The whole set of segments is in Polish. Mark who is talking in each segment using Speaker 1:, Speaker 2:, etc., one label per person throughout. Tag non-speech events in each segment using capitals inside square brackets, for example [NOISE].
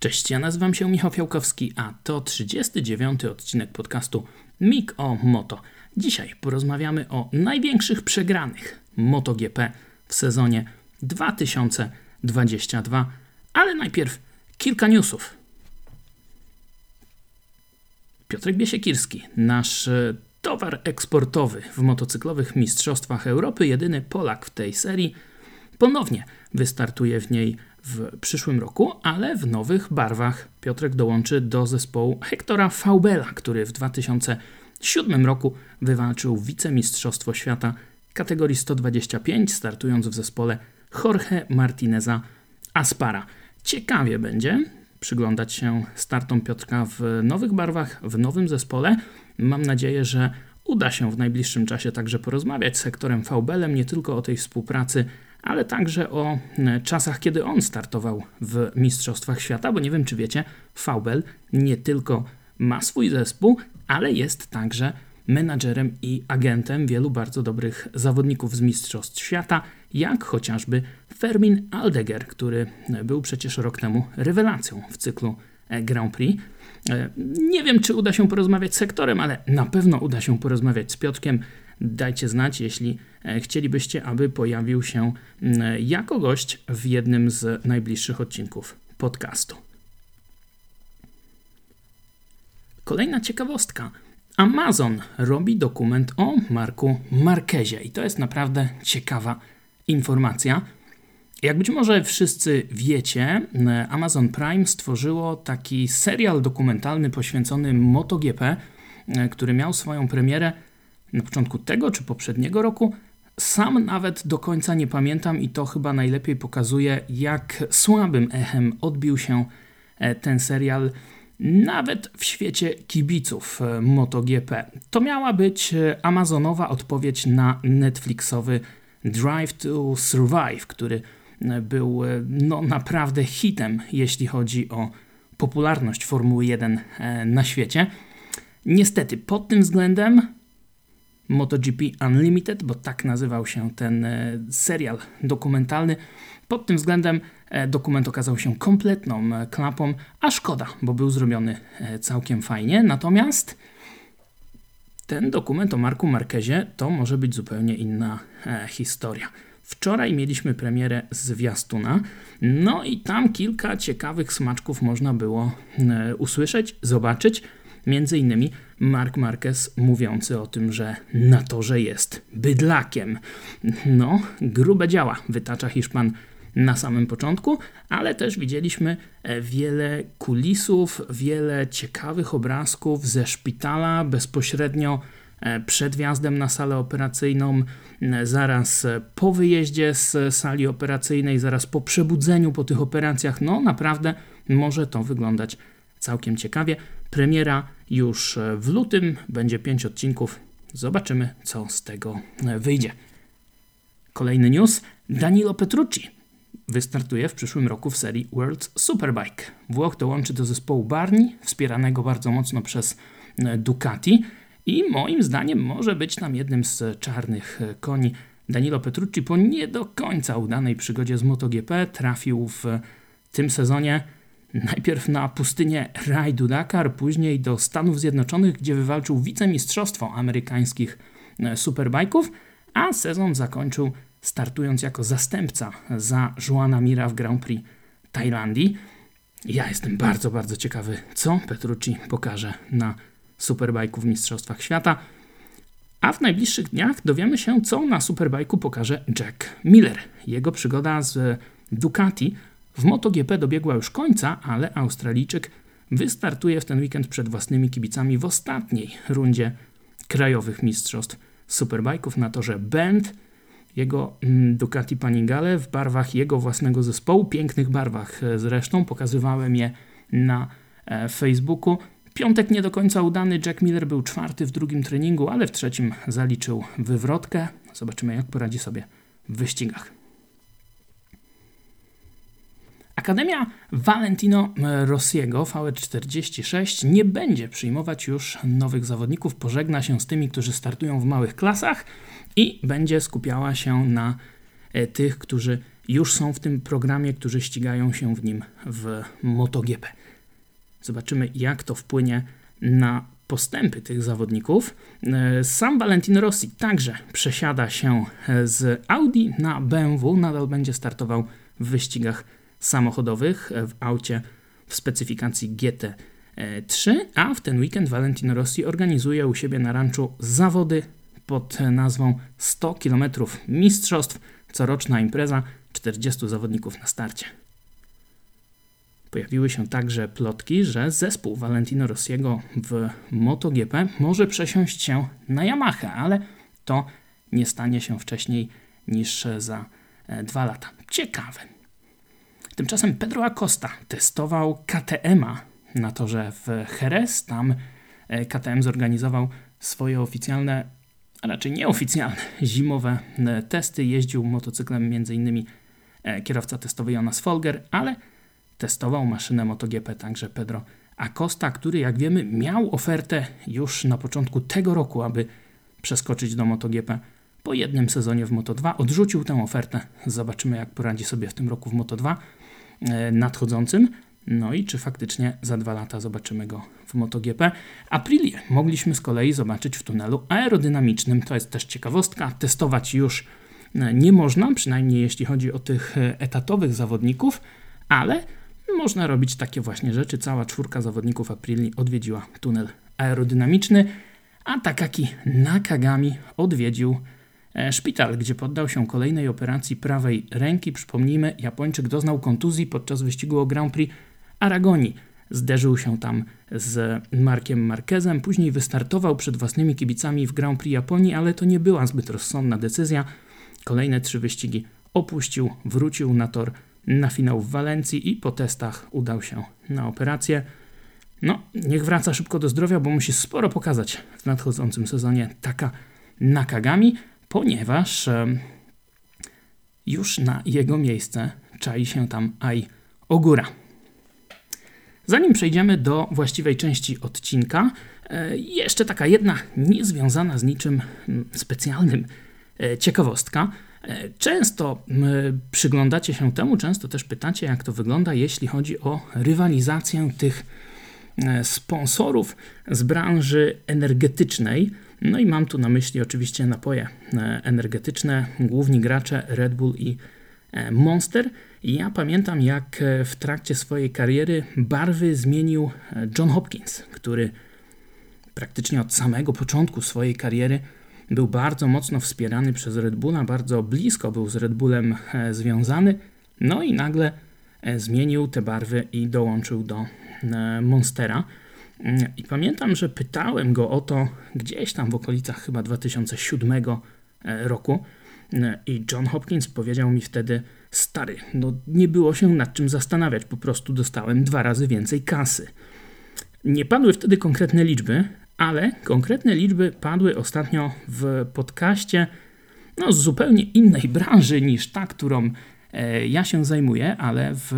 Speaker 1: Cześć, ja nazywam się Michał Fiałkowski, a to 39. odcinek podcastu MIG o Moto. Dzisiaj porozmawiamy o największych przegranych MotoGP w sezonie 2022, ale najpierw kilka newsów. Piotrek Biesiekirski, nasz e, towar eksportowy w motocyklowych mistrzostwach Europy, jedyny Polak w tej serii, ponownie wystartuje w niej w przyszłym roku, ale w nowych barwach. Piotrek dołączy do zespołu Hektora Faubela, który w 2007 roku wywalczył wicemistrzostwo świata kategorii 125, startując w zespole Jorge Martineza Aspara. Ciekawie będzie przyglądać się startom Piotrka w nowych barwach, w nowym zespole. Mam nadzieję, że uda się w najbliższym czasie także porozmawiać z Hektorem Faubelem, nie tylko o tej współpracy ale także o e, czasach, kiedy on startował w Mistrzostwach Świata, bo nie wiem, czy wiecie, Faubel nie tylko ma swój zespół, ale jest także menadżerem i agentem wielu bardzo dobrych zawodników z Mistrzostw Świata, jak chociażby Fermin Aldeger, który był przecież rok temu rewelacją w cyklu e, Grand Prix. E, nie wiem, czy uda się porozmawiać z sektorem, ale na pewno uda się porozmawiać z Piotrkiem. Dajcie znać, jeśli e, chcielibyście, aby pojawił się jako gość w jednym z najbliższych odcinków podcastu. Kolejna ciekawostka. Amazon robi dokument o Marku Markezie i to jest naprawdę ciekawa informacja. Jak być może wszyscy wiecie, Amazon Prime stworzyło taki serial dokumentalny poświęcony MotoGP, e, który miał swoją premierę na początku tego czy poprzedniego roku. Sam nawet do końca nie pamiętam i to chyba najlepiej pokazuje, jak słabym echem odbił się e, ten serial nawet w świecie kibiców e, MotoGP. To miała być Amazonowa odpowiedź na Netflixowy Drive to Survive, który był e, no, naprawdę hitem, jeśli chodzi o popularność Formuły 1 e, na świecie. Niestety, pod tym względem MotoGP Unlimited, bo tak nazywał się ten e, serial dokumentalny, pod tym względem dokument okazał się kompletną klapą, a szkoda, bo był zrobiony całkiem fajnie. Natomiast ten dokument o Marku Marquezie to może być zupełnie inna historia. Wczoraj mieliśmy premierę zwiastuna, no i tam kilka ciekawych smaczków można było e, usłyszeć, zobaczyć. Między innymi Mark Marquez mówiący o tym, że na torze jest bydlakiem. No, grube działa, wytacza Hiszpan na samym początku, ale też widzieliśmy e, wiele kulisów, wiele ciekawych obrazków ze szpitala bezpośrednio E, przed wjazdem na salę operacyjną, e, zaraz po wyjeździe z sali operacyjnej, zaraz po przebudzeniu po tych operacjach. No naprawdę może to wyglądać całkiem ciekawie. Premiera już w lutym, będzie 5 odcinków. Zobaczymy, co z tego wyjdzie. Kolejny news. Danilo Petrucci wystartuje w przyszłym roku w serii World Superbike. Włoch dołączy do zespołu Barni, wspieranego bardzo mocno przez Ducati. I moim zdaniem może być tam jednym z czarnych koni. Danilo Petrucci po nie do końca udanej przygodzie z MotoGP trafił w tym sezonie najpierw na pustynię Rajdu Dakar, później do Stanów Zjednoczonych, gdzie wywalczył wicemistrzostwo amerykańskich superbajków, a sezon zakończył startując jako zastępca za Joana Mira w Grand Prix Tajlandii. Ja jestem bardzo, bardzo ciekawy, co Petrucci pokaże na Superbike'u w Mistrzostwach Świata. A w najbliższych dniach dowiemy się, co na Superbike'u pokaże Jack Miller. Jego przygoda z Ducati w MotoGP dobiegła już końca, ale Australijczyk wystartuje w ten weekend przed własnymi kibicami w ostatniej rundzie krajowych mistrzostw Superbike'ów na torze Bend. Jego mm, Ducati Panigale w barwach jego własnego zespołu, pięknych barwach zresztą, pokazywałem je na e, Facebooku. Piątek nie do końca udany. Jack Miller był czwarty w drugim treningu, ale w trzecim zaliczył wywrotkę. Zobaczymy, jak poradzi sobie w wyścigach. Akademia Valentino Rossiego VE46 nie będzie przyjmować już nowych zawodników, pożegna się z tymi, którzy startują w małych klasach i będzie skupiała się na e, tych, którzy już są w tym programie, którzy ścigają się w nim w MotoGP. Zobaczymy, jak to wpłynie na postępy tych zawodników. E, sam Valentino Rossi także przesiada się z Audi na BMW, nadal będzie startował w wyścigach samochodowych w aucie w specyfikacji GT3, a w ten weekend Valentino Rossi organizuje u siebie na ranczu zawody pod nazwą 100 km mistrzostw, coroczna impreza, 40 zawodników na starcie. Pojawiły się także plotki, że zespół Valentino Rossiego w MotoGP może przesiąść się na Yamaha, ale to nie stanie się wcześniej niż za e, dwa lata. Ciekawe. Tymczasem Pedro Acosta testował KTM-a na torze w Jerez. Tam e, KTM zorganizował swoje oficjalne, a raczej nieoficjalne zimowe e, testy. Jeździł motocyklem m.in. kierowca testowy Jonas Folger, ale testował maszynę MotoGP także Pedro Acosta, który jak wiemy miał ofertę już na początku tego roku, aby przeskoczyć do MotoGP po jednym sezonie w Moto2. Odrzucił tę ofertę. Zobaczymy jak poradzi sobie w tym roku w Moto2 e, nadchodzącym. No i czy faktycznie za dwa lata zobaczymy go w MotoGP. Aprilię mogliśmy z kolei zobaczyć w tunelu aerodynamicznym. To jest też ciekawostka. Testować już e, nie można, przynajmniej jeśli chodzi o tych e, etatowych zawodników, ale można robić takie właśnie rzeczy. Cała czwórka zawodników Aprili odwiedziła tunel aerodynamiczny, a Takaki Nakagami odwiedził szpital, gdzie poddał się kolejnej operacji prawej ręki. Przypomnijmy, Japończyk doznał kontuzji podczas wyścigu o Grand Prix Aragonii. Zderzył się tam z Markiem Marquezem, później wystartował przed własnymi kibicami w Grand Prix Japonii, ale to nie była zbyt rozsądna decyzja. Kolejne trzy wyścigi opuścił, wrócił na tor na finał w Walencji i po testach udał się na operację. No, niech wraca szybko do zdrowia, bo musi sporo pokazać w nadchodzącym sezonie taka Nakagami, ponieważ e, już na jego miejsce czai się tam Ai Ogura. Zanim przejdziemy do właściwej części odcinka, e, jeszcze taka jedna niezwiązana z niczym specjalnym e, ciekawostka. Często przyglądacie się temu, często też pytacie, jak to wygląda, jeśli chodzi o rywalizację tych sponsorów z branży energetycznej. No i mam tu na myśli oczywiście napoje e, energetyczne, główni gracze Red Bull i Monster. Ja pamiętam, jak w trakcie swojej kariery barwy zmienił John Hopkins, który praktycznie od samego początku swojej kariery był bardzo mocno wspierany przez Red Bulla, bardzo blisko był z Red Bullem e, związany, no i nagle e, zmienił te barwy i dołączył do e, Monstera. Mm, I pamiętam, że pytałem go o to gdzieś tam w okolicach chyba 2007 roku. I John Hopkins powiedział mi wtedy: Stary, no nie było się nad czym zastanawiać, po prostu dostałem dwa razy więcej kasy. Nie padły wtedy konkretne liczby, ale konkretne liczby padły ostatnio w podcaście no, z zupełnie innej [LAUGHS] branży niż ta, którą e, ja się zajmuję, ale w,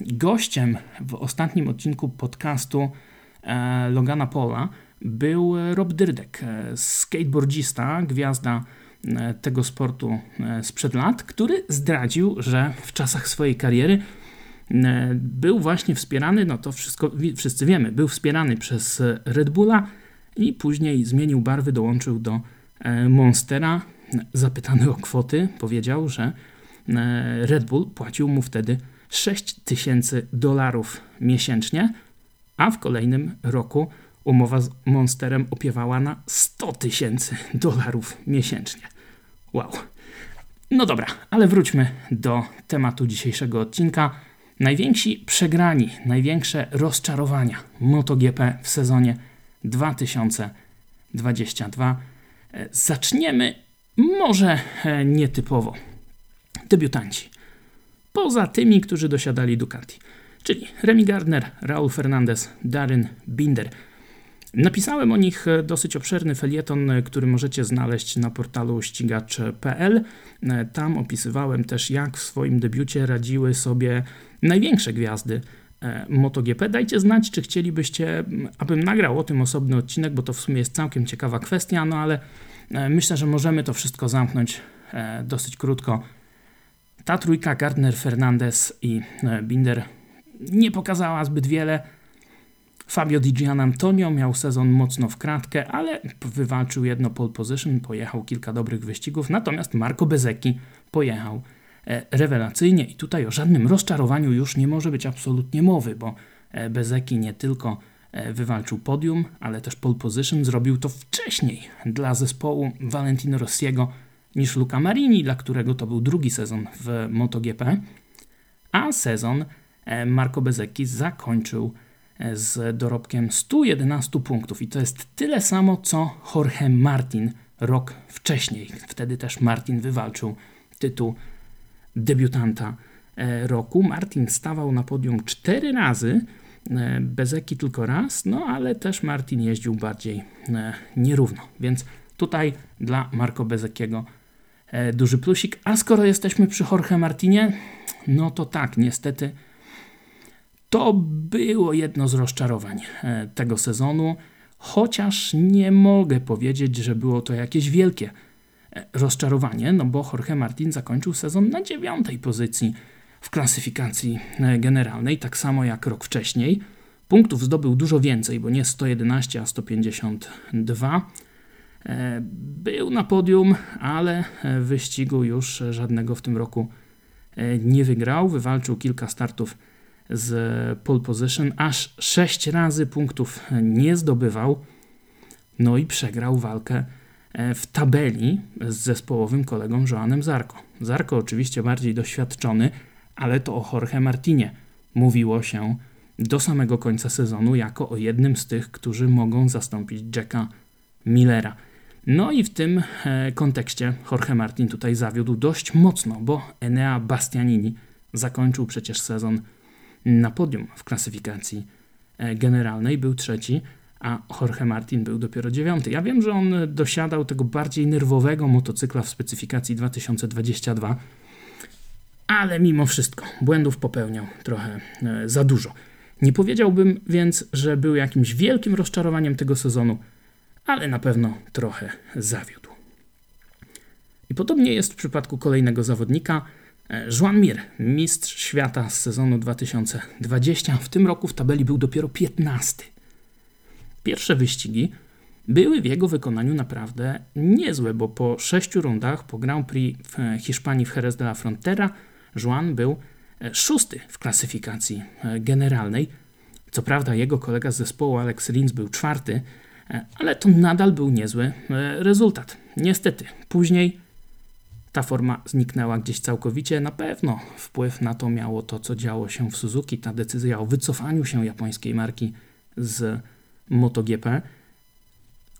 Speaker 1: gościem w ostatnim odcinku podcastu e, Logana Pola był Rob Dyrdek, e, skateboardzista, gwiazda tego sportu sprzed lat, który zdradził, że w czasach swojej kariery był właśnie wspierany, no to wszystko wszyscy wiemy, był wspierany przez Red Bulla, i później zmienił barwy, dołączył do e, Monstera. Zapytany o kwoty, powiedział, że e, Red Bull płacił mu wtedy 6 tysięcy dolarów miesięcznie, a w kolejnym roku umowa z Monsterem opiewała na 100 tysięcy dolarów miesięcznie. Wow. No dobra, ale wróćmy do tematu dzisiejszego odcinka. Najwięksi przegrani, największe rozczarowania MotoGP w sezonie 2022. E, zaczniemy może e, nietypowo. Debiutanci. Poza tymi, którzy dosiadali Ducati, czyli Remy Gardner, Raul Fernandez, Darren Binder. Napisałem o nich e, dosyć obszerny felieton, który możecie znaleźć na portalu ścigacz.pl. Tam opisywałem też, jak w swoim debiucie radziły sobie największe gwiazdy E, MotoGP. Dajcie znać, czy chcielibyście, abym nagrał o tym osobny odcinek, bo to w sumie jest całkiem ciekawa kwestia, no ale e, myślę, że możemy to wszystko zamknąć e, dosyć krótko. Ta trójka Gardner, Fernandez i Binder nie pokazała zbyt wiele. Fabio Di Gian Antonio miał sezon mocno w kratkę, ale wywalczył jedno pole position, pojechał kilka dobrych wyścigów, natomiast Marco Bezecchi pojechał e, rewelacyjnie i tutaj o żadnym rozczarowaniu już nie może być absolutnie mowy, bo e, Bezecchi nie tylko e, wywalczył podium, ale też pole position, zrobił to wcześniej dla zespołu Valentino Rossiego niż Luca Marini, dla którego to był drugi sezon w MotoGP, a sezon Marco Bezecchi zakończył z dorobkiem 111 punktów i to jest tyle samo co Jorge Martin rok wcześniej. Wtedy też Martin wywalczył tytuł debiutanta e, roku. Martin stawał na podium cztery razy, e, Bezeki tylko raz, no ale też Martin jeździł bardziej e, nierówno, więc tutaj dla Marco Bezekiego duży plusik. A skoro jesteśmy przy Jorge Martinie, no to tak, niestety to było jedno z rozczarowań e, tego sezonu, chociaż nie mogę powiedzieć, że było to jakieś wielkie e, rozczarowanie, no bo Jorge Martin zakończył sezon na dziewiątej pozycji w klasyfikacji e, generalnej, tak samo jak rok wcześniej. Punktów zdobył dużo więcej, bo nie 111, a 152. Był na podium, ale wyścigu już żadnego w tym roku nie wygrał. Wywalczył kilka startów z pole position, aż 6 razy punktów nie zdobywał. No i przegrał walkę e, w tabeli z zespołowym kolegą Joanem Zarko. Zarko oczywiście bardziej doświadczony, ale to o Jorge Martinie mówiło się do samego końca sezonu jako o jednym z tych, którzy mogą zastąpić Jacka Millera. No i w tym e, kontekście Jorge Martin tutaj zawiódł dość mocno, bo Enea Bastianini zakończył przecież sezon na podium w klasyfikacji e, generalnej, był trzeci, a Jorge Martin był dopiero dziewiąty. Ja wiem, że on dosiadał tego bardziej nerwowego motocykla w specyfikacji 2022, ale mimo wszystko błędów popełniał trochę e, za dużo. Nie powiedziałbym więc, że był jakimś wielkim rozczarowaniem tego sezonu, ale na pewno trochę zawiódł. I podobnie jest w przypadku kolejnego zawodnika, Joan Mir, mistrz świata z sezonu 2020, w tym roku w tabeli był dopiero 15. Pierwsze wyścigi były w jego wykonaniu naprawdę niezłe, bo po sześciu rundach po Grand Prix w Hiszpanii w Jerez de la Frontera Joan był e, szósty w klasyfikacji e, generalnej. Co prawda jego kolega z zespołu Alex Rins był czwarty, e, ale to nadal był niezły rezultat. Niestety, później ta forma zniknęła gdzieś całkowicie. Na pewno wpływ na to miało to, co działo się w Suzuki, ta decyzja o wycofaniu się japońskiej marki z MotoGP.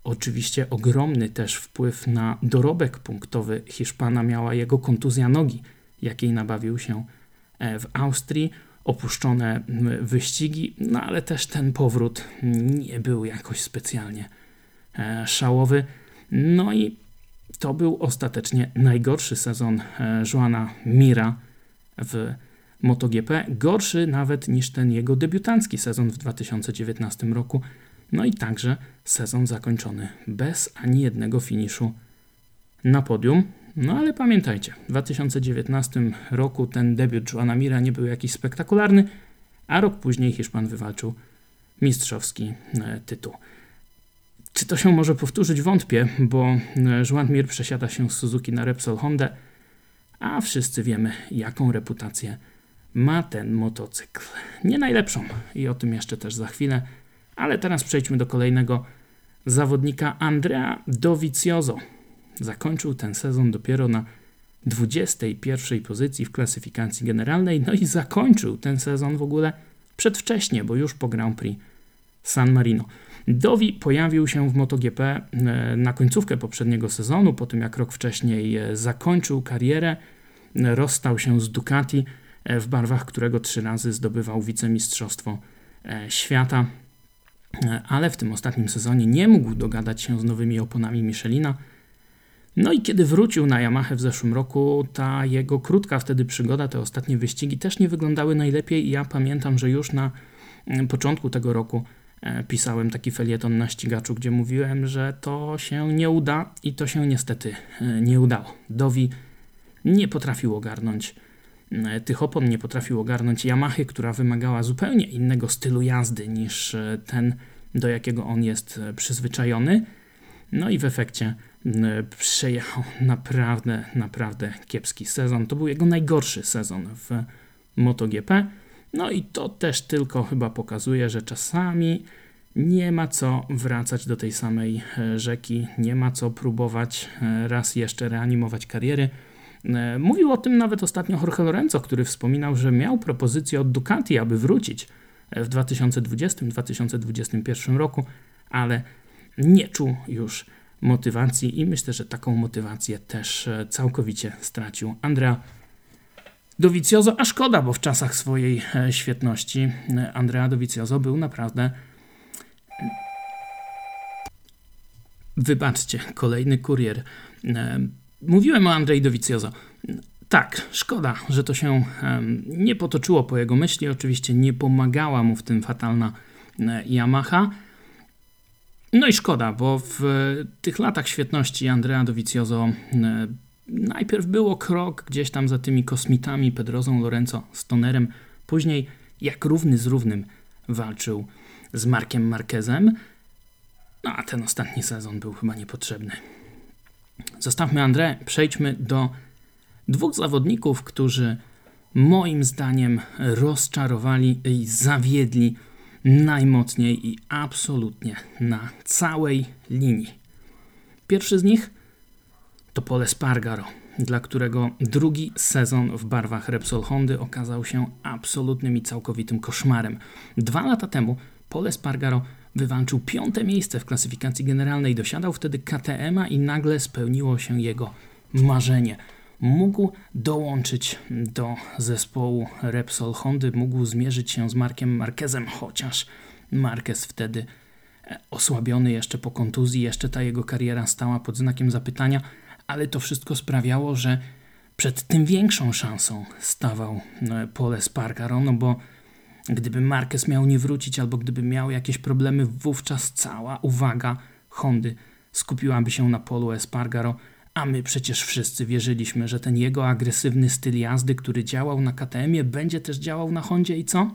Speaker 1: Oczywiście ogromny też wpływ na dorobek punktowy Hiszpana miała jego kontuzja nogi, jakiej nabawił się e, w Austrii, opuszczone wyścigi, no ale też ten powrót nie był jakoś specjalnie e, szałowy. No i to był ostatecznie najgorszy sezon e, Joana Mira w MotoGP, gorszy nawet niż ten jego debiutancki sezon w 2019 roku. No i także sezon zakończony bez ani jednego finiszu na podium. No ale pamiętajcie, w 2019 roku ten debiut Joana Mira nie był jakiś spektakularny, a rok później Hiszpan wywalczył mistrzowski e, tytuł. Czy to się może powtórzyć? Wątpię, bo e, Joan Mir przesiada się z Suzuki na Repsol Honda, a wszyscy wiemy, jaką reputację ma ten motocykl. Nie najlepszą i o tym jeszcze też za chwilę, ale teraz przejdźmy do kolejnego zawodnika Andrea Dovizioso. Zakończył ten sezon dopiero na 21 pozycji w klasyfikacji generalnej, no i zakończył ten sezon w ogóle przedwcześnie, bo już po Grand Prix San Marino. Dovi pojawił się w MotoGP e, na końcówkę poprzedniego sezonu, po tym jak rok wcześniej e, zakończył karierę, e, rozstał się z Ducati, w barwach którego trzy razy zdobywał wicemistrzostwo świata, ale w tym ostatnim sezonie nie mógł dogadać się z nowymi oponami Michelina. No i kiedy wrócił na Yamaha w zeszłym roku, ta jego krótka wtedy przygoda, te ostatnie wyścigi też nie wyglądały najlepiej. Ja pamiętam, że już na początku tego roku pisałem taki felieton na ścigaczu, gdzie mówiłem, że to się nie uda i to się niestety e, nie udało. Dowi nie potrafił ogarnąć tych opon nie potrafił ogarnąć Yamahy, która wymagała zupełnie innego stylu jazdy niż ten, do jakiego on jest przyzwyczajony. No i w efekcie przejechał naprawdę, naprawdę kiepski sezon. To był jego najgorszy sezon w MotoGP. No i to też tylko chyba pokazuje, że czasami nie ma co wracać do tej samej e, rzeki, nie ma co próbować e, raz jeszcze reanimować kariery. E, mówił o tym nawet ostatnio Jorge Lorenzo, który wspominał, że miał propozycję od Ducati, aby wrócić w 2020-2021 roku, ale nie czuł już motywacji i myślę, że taką motywację też całkowicie stracił Andrea Dovizioso, a szkoda, bo w czasach swojej świetności Andrea Dovizioso był naprawdę Wybaczcie, kolejny kurier. E, mówiłem o Andrzej Dovizioso. Tak, szkoda, że to się nie potoczyło po jego myśli. Oczywiście nie pomagała mu w tym fatalna e, Yamaha. No i szkoda, bo w tych latach świetności Andrea Dovizioso e, najpierw było krok gdzieś tam za tymi kosmitami Pedrozą, Lorenzo, Stonerem. Później jak równy z równym walczył z Markiem Marquezem. No a ten ostatni sezon był chyba niepotrzebny. Zostawmy André, przejdźmy do dwóch zawodników, którzy moim zdaniem rozczarowali i zawiedli najmocniej i absolutnie na całej linii. Pierwszy z nich to Pole Spargaro, dla którego drugi sezon w barwach Repsol Hondy okazał się absolutnym i całkowitym koszmarem. Dwa lata temu Pole Spargaro wywalczył piąte miejsce w klasyfikacji generalnej, dosiadał wtedy KTM-a i nagle spełniło się jego marzenie. Mógł dołączyć do zespołu Repsol Hondy, mógł zmierzyć się z Markiem Marquezem, chociaż Marquez wtedy e, osłabiony jeszcze po kontuzji, jeszcze ta jego kariera stała pod znakiem zapytania, ale to wszystko sprawiało, że przed tym większą szansą stawał e, Pole Spargaro, no bo Gdyby Marquez miał nie wrócić albo gdyby miał jakieś problemy, wówczas cała uwaga Hondy skupiłaby się na polu Espargaro, a my przecież wszyscy wierzyliśmy, że ten jego agresywny styl jazdy, który działał na KTM-ie, będzie też działał na Hondzie i co?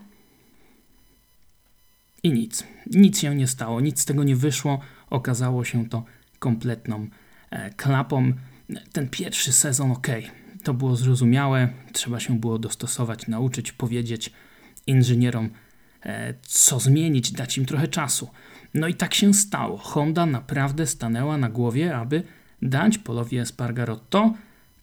Speaker 1: I nic. Nic się nie stało, nic z tego nie wyszło. Okazało się to kompletną klapą. Ten pierwszy sezon, ok, to było zrozumiałe, trzeba się było dostosować, nauczyć, powiedzieć – inżynierom, e, co zmienić, dać im trochę czasu. No i tak się stało. Honda naprawdę stanęła na głowie, aby dać Polowi Espargaro to,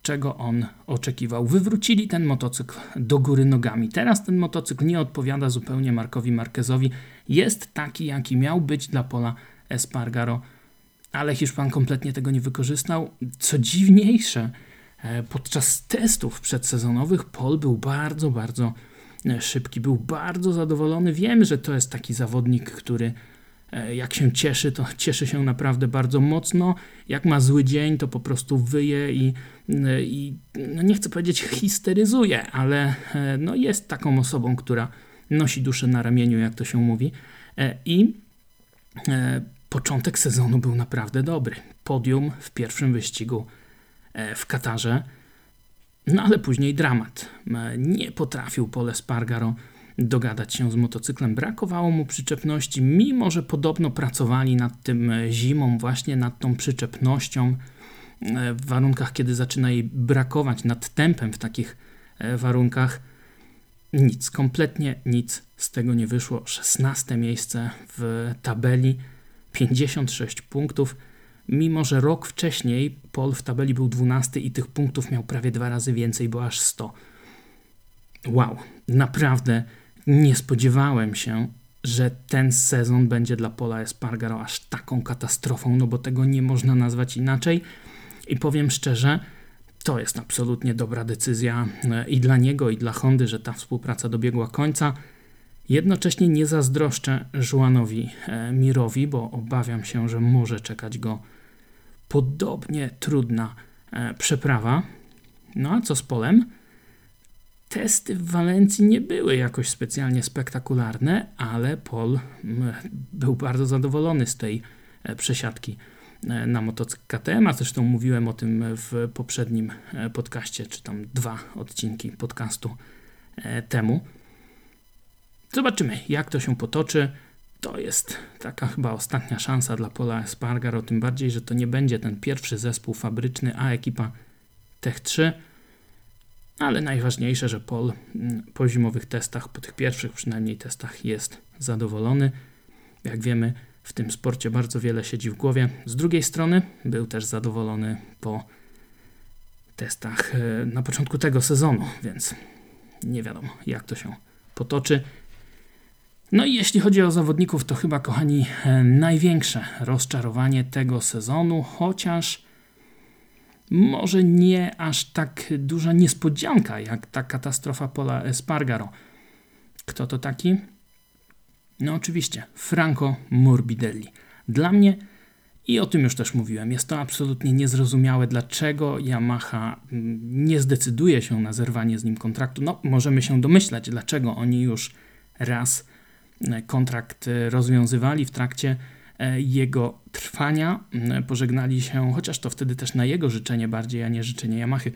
Speaker 1: czego on oczekiwał. Wywrócili ten motocykl do góry nogami. Teraz ten motocykl nie odpowiada zupełnie Markowi Marquezowi. Jest taki, jaki miał być dla Pola Espargaro, ale Hiszpan kompletnie tego nie wykorzystał. Co dziwniejsze, e, podczas testów przedsezonowych Pol był bardzo, bardzo E, szybki. Był bardzo zadowolony. Wiem, że to jest taki zawodnik, który e, jak się cieszy, to [LAUGHS] cieszy się naprawdę bardzo mocno. Jak ma zły dzień, to po prostu wyje i, i no nie chcę powiedzieć histeryzuje, ale no jest taką osobą, która nosi duszę na ramieniu, jak to się mówi. I początek sezonu był naprawdę dobry. Podium w pierwszym wyścigu w Katarze no ale później dramat. E, nie potrafił Pole Spargaro dogadać się z motocyklem. Brakowało mu przyczepności, mimo że podobno pracowali nad tym e, zimą, właśnie nad tą przyczepnością e, w warunkach, kiedy zaczyna jej brakować, nad tempem w takich warunkach. Nic, kompletnie nic z tego nie wyszło. 16 miejsce w tabeli, 56 punktów mimo że rok wcześniej Paul w tabeli był 12 i tych punktów miał prawie dwa razy więcej, bo aż 100. Wow, naprawdę nie spodziewałem się, że ten sezon będzie dla Pola Espargaro aż taką katastrofą, no bo tego nie można nazwać inaczej. I powiem szczerze, to jest absolutnie dobra decyzja e, i dla niego, i dla Hondy, że ta współpraca dobiegła końca. Jednocześnie nie zazdroszczę Juanowi e, Mirowi, bo obawiam się, że może czekać go podobnie trudna e, przeprawa. No a co z polem? Testy w Walencji nie były jakoś specjalnie spektakularne, ale Pol był bardzo zadowolony z tej e, przesiadki na motocykl KTM, a zresztą mówiłem o tym w poprzednim podcaście, czy tam dwa odcinki podcastu temu. Zobaczymy, jak to się potoczy. To jest taka chyba ostatnia szansa dla Pola Espargaro, tym bardziej, że to nie będzie ten pierwszy zespół fabryczny, a ekipa Tech 3. Ale najważniejsze, że Pol mm, po zimowych testach, po tych pierwszych przynajmniej testach jest zadowolony. Jak wiemy, w tym sporcie bardzo wiele siedzi w głowie. Z drugiej strony był też zadowolony po testach e, na początku tego sezonu, więc nie wiadomo jak to się potoczy. No i jeśli chodzi o zawodników, to chyba, kochani, e, największe rozczarowanie tego sezonu, chociaż może nie aż tak duża niespodzianka jak ta katastrofa Pola Espargaro. Kto to taki? No oczywiście, Franco Morbidelli. Dla mnie, i o tym już też mówiłem, jest to absolutnie niezrozumiałe, dlaczego Yamaha mm, nie zdecyduje się na zerwanie z nim kontraktu. No, możemy się domyślać, dlaczego oni już raz kontrakt e, rozwiązywali w trakcie e, jego trwania. Pożegnali się, chociaż to wtedy też na jego życzenie bardziej, a nie życzenie Yamahy,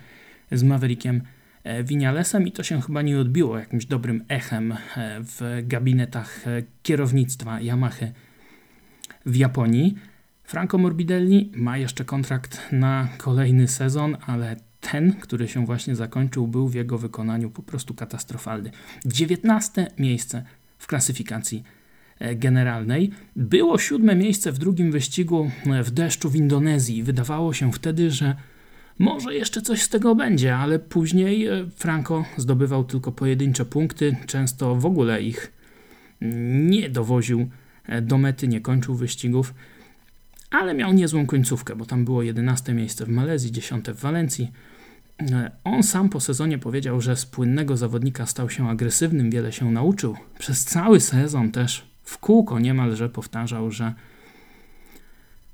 Speaker 1: z Maverickiem e, Vinalesem i to się chyba nie odbiło jakimś dobrym echem w gabinetach kierownictwa Yamahy w Japonii. Franco Morbidelli ma jeszcze kontrakt na kolejny sezon, ale ten, który się właśnie zakończył, był w jego wykonaniu po prostu katastrofalny. 19 miejsce w klasyfikacji e, generalnej. Było siódme miejsce w drugim wyścigu e, w deszczu w Indonezji. Wydawało się wtedy, że może jeszcze coś z tego będzie, ale później e, Franco zdobywał tylko pojedyncze punkty, często w ogóle ich nie dowoził do mety, nie kończył wyścigów, ale miał niezłą końcówkę, bo tam było 11 miejsce w Malezji, 10 w Walencji, on sam po sezonie powiedział, że z płynnego zawodnika stał się agresywnym, wiele się nauczył. Przez cały sezon też w kółko niemalże powtarzał, że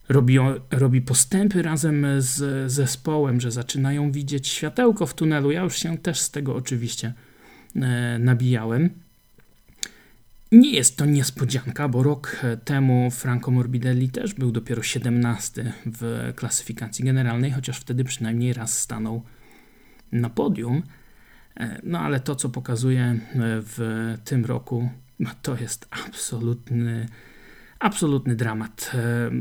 Speaker 1: robi, robi postępy razem z zespołem, że zaczynają widzieć światełko w tunelu. Ja już się też z tego oczywiście e, nabijałem. Nie jest to niespodzianka, bo rok temu Franco Morbidelli też był dopiero 17 w klasyfikacji generalnej, chociaż wtedy przynajmniej raz stanął na podium. E, no ale to, co pokazuje e, w tym roku, no, to jest absolutny, absolutny dramat. E,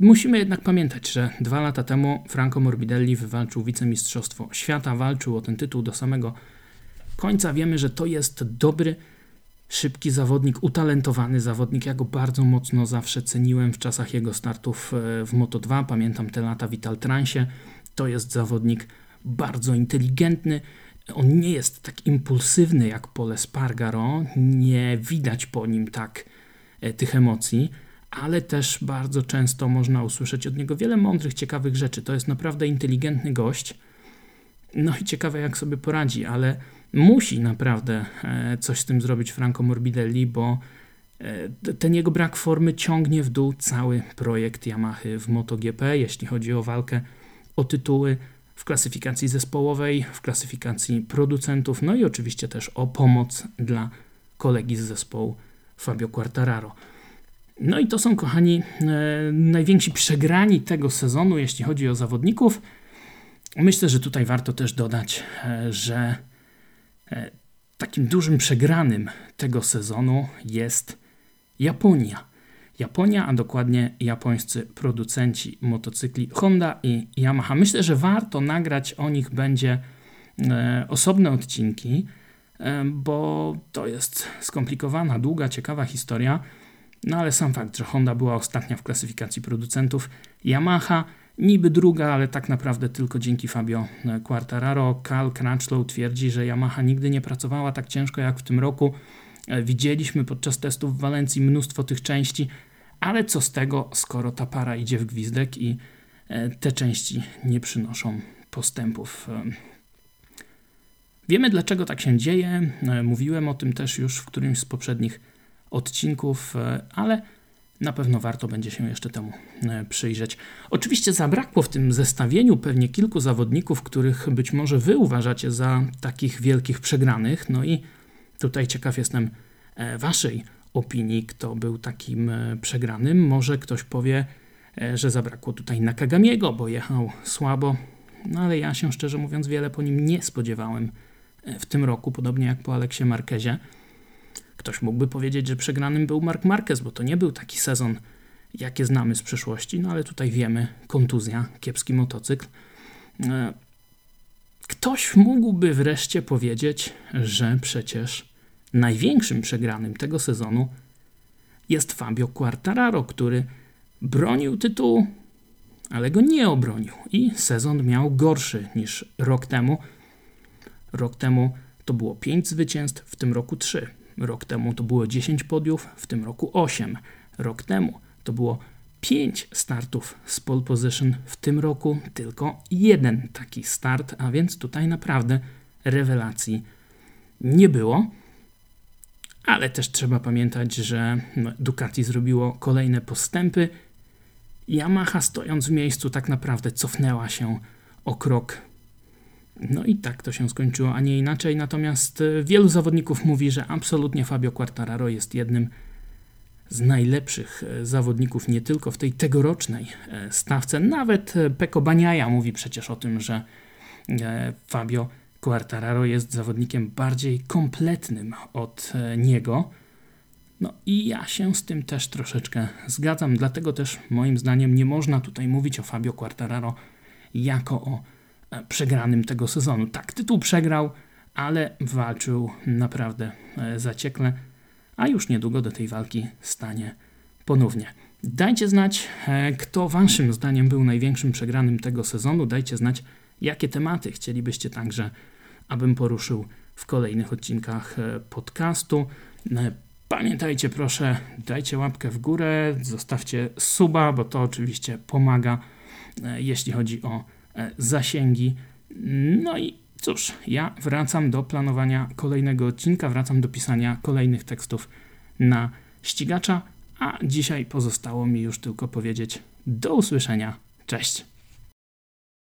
Speaker 1: musimy jednak pamiętać, że dwa lata temu Franco Morbidelli wywalczył wicemistrzostwo świata, walczył o ten tytuł do samego końca. Wiemy, że to jest dobry, szybki zawodnik, utalentowany zawodnik. Ja go bardzo mocno zawsze ceniłem w czasach jego startów w Moto2. Pamiętam te lata w Ital Transie to jest zawodnik bardzo inteligentny. On nie jest tak impulsywny jak Pole Spargaro, nie widać po nim tak e, tych emocji, ale też bardzo często można usłyszeć od niego wiele mądrych, ciekawych rzeczy. To jest naprawdę inteligentny gość. No i ciekawe, jak sobie poradzi, ale musi naprawdę e, coś z tym zrobić Franco Morbidelli, bo e, ten jego brak formy ciągnie w dół cały projekt Yamaha w MotoGP, jeśli chodzi o walkę o tytuły w klasyfikacji zespołowej, w klasyfikacji producentów, no i oczywiście też o pomoc dla kolegi z zespołu Fabio Quartararo. No i to są, kochani, e, najwięksi przegrani tego sezonu, jeśli chodzi o zawodników. Myślę, że tutaj warto też dodać, e, że e, takim dużym przegranym tego sezonu jest Japonia. Japonia, a dokładnie japońscy producenci motocykli Honda i Yamaha. Myślę, że warto nagrać o nich będzie e, osobne odcinki, e, bo to jest skomplikowana, długa, ciekawa historia. No ale sam fakt, że Honda była ostatnia w klasyfikacji producentów, Yamaha niby druga, ale tak naprawdę tylko dzięki Fabio Quartararo. Cal Crutchlow twierdzi, że Yamaha nigdy nie pracowała tak ciężko jak w tym roku. E, widzieliśmy podczas testów w Walencji mnóstwo tych części, ale co z tego, skoro ta para idzie w gwizdek i e, te części nie przynoszą postępów. E, wiemy dlaczego tak się dzieje. Mówiłem o tym też już w którymś z poprzednich odcinków, ale na pewno warto będzie się jeszcze temu przyjrzeć. Oczywiście zabrakło w tym zestawieniu pewnie kilku zawodników, których być może wy uważacie za takich wielkich przegranych. No i Tutaj ciekaw jestem e, Waszej opinii, kto był takim e, przegranym. Może ktoś powie, e, że zabrakło tutaj Nakagamiego, bo jechał słabo, no ale ja się szczerze mówiąc wiele po nim nie spodziewałem w tym roku, podobnie jak po Aleksie Marquezie. Ktoś mógłby powiedzieć, że przegranym był Mark Marquez, bo to nie był taki sezon, jakie znamy z przeszłości, no ale tutaj wiemy, kontuzja, kiepski motocykl. Ktoś mógłby wreszcie powiedzieć, że przecież największym przegranym tego sezonu jest Fabio Quartararo, który bronił tytułu, ale go nie obronił i sezon miał gorszy niż rok temu. Rok temu to było 5 zwycięstw, w tym roku 3. Rok temu to było 10 podiów, w tym roku 8. Rok temu to było 5 startów z pole position, w tym roku tylko jeden taki start, a więc tutaj naprawdę rewelacji nie było. Ale też trzeba pamiętać, że no, Ducati zrobiło kolejne postępy. Yamaha stojąc w miejscu tak naprawdę cofnęła się o krok. No i tak to się skończyło, a nie inaczej. Natomiast e, wielu zawodników mówi, że absolutnie Fabio Quartararo jest jednym z najlepszych e, zawodników nie tylko w tej tegorocznej e, stawce. Nawet Peko Baniaja mówi przecież o tym, że Fabio Quartararo jest zawodnikiem bardziej kompletnym od e, niego. No i ja się z tym też troszeczkę zgadzam, dlatego też moim zdaniem nie można tutaj mówić o Fabio Quartararo jako o e, przegranym tego sezonu. Tak, tytuł przegrał, ale walczył naprawdę e, zaciekle, a już niedługo do tej walki stanie ponownie. Dajcie znać, kto waszym zdaniem był największym przegranym tego sezonu. Dajcie znać, jakie tematy chcielibyście także abym poruszył w kolejnych odcinkach e, podcastu. E, pamiętajcie proszę, dajcie łapkę w górę, zostawcie suba, bo to oczywiście pomaga, e, jeśli chodzi o zasięgi. No i cóż, ja wracam do planowania kolejnego odcinka, wracam do pisania kolejnych tekstów na ścigacza, a dzisiaj pozostało mi już tylko powiedzieć do usłyszenia. Cześć!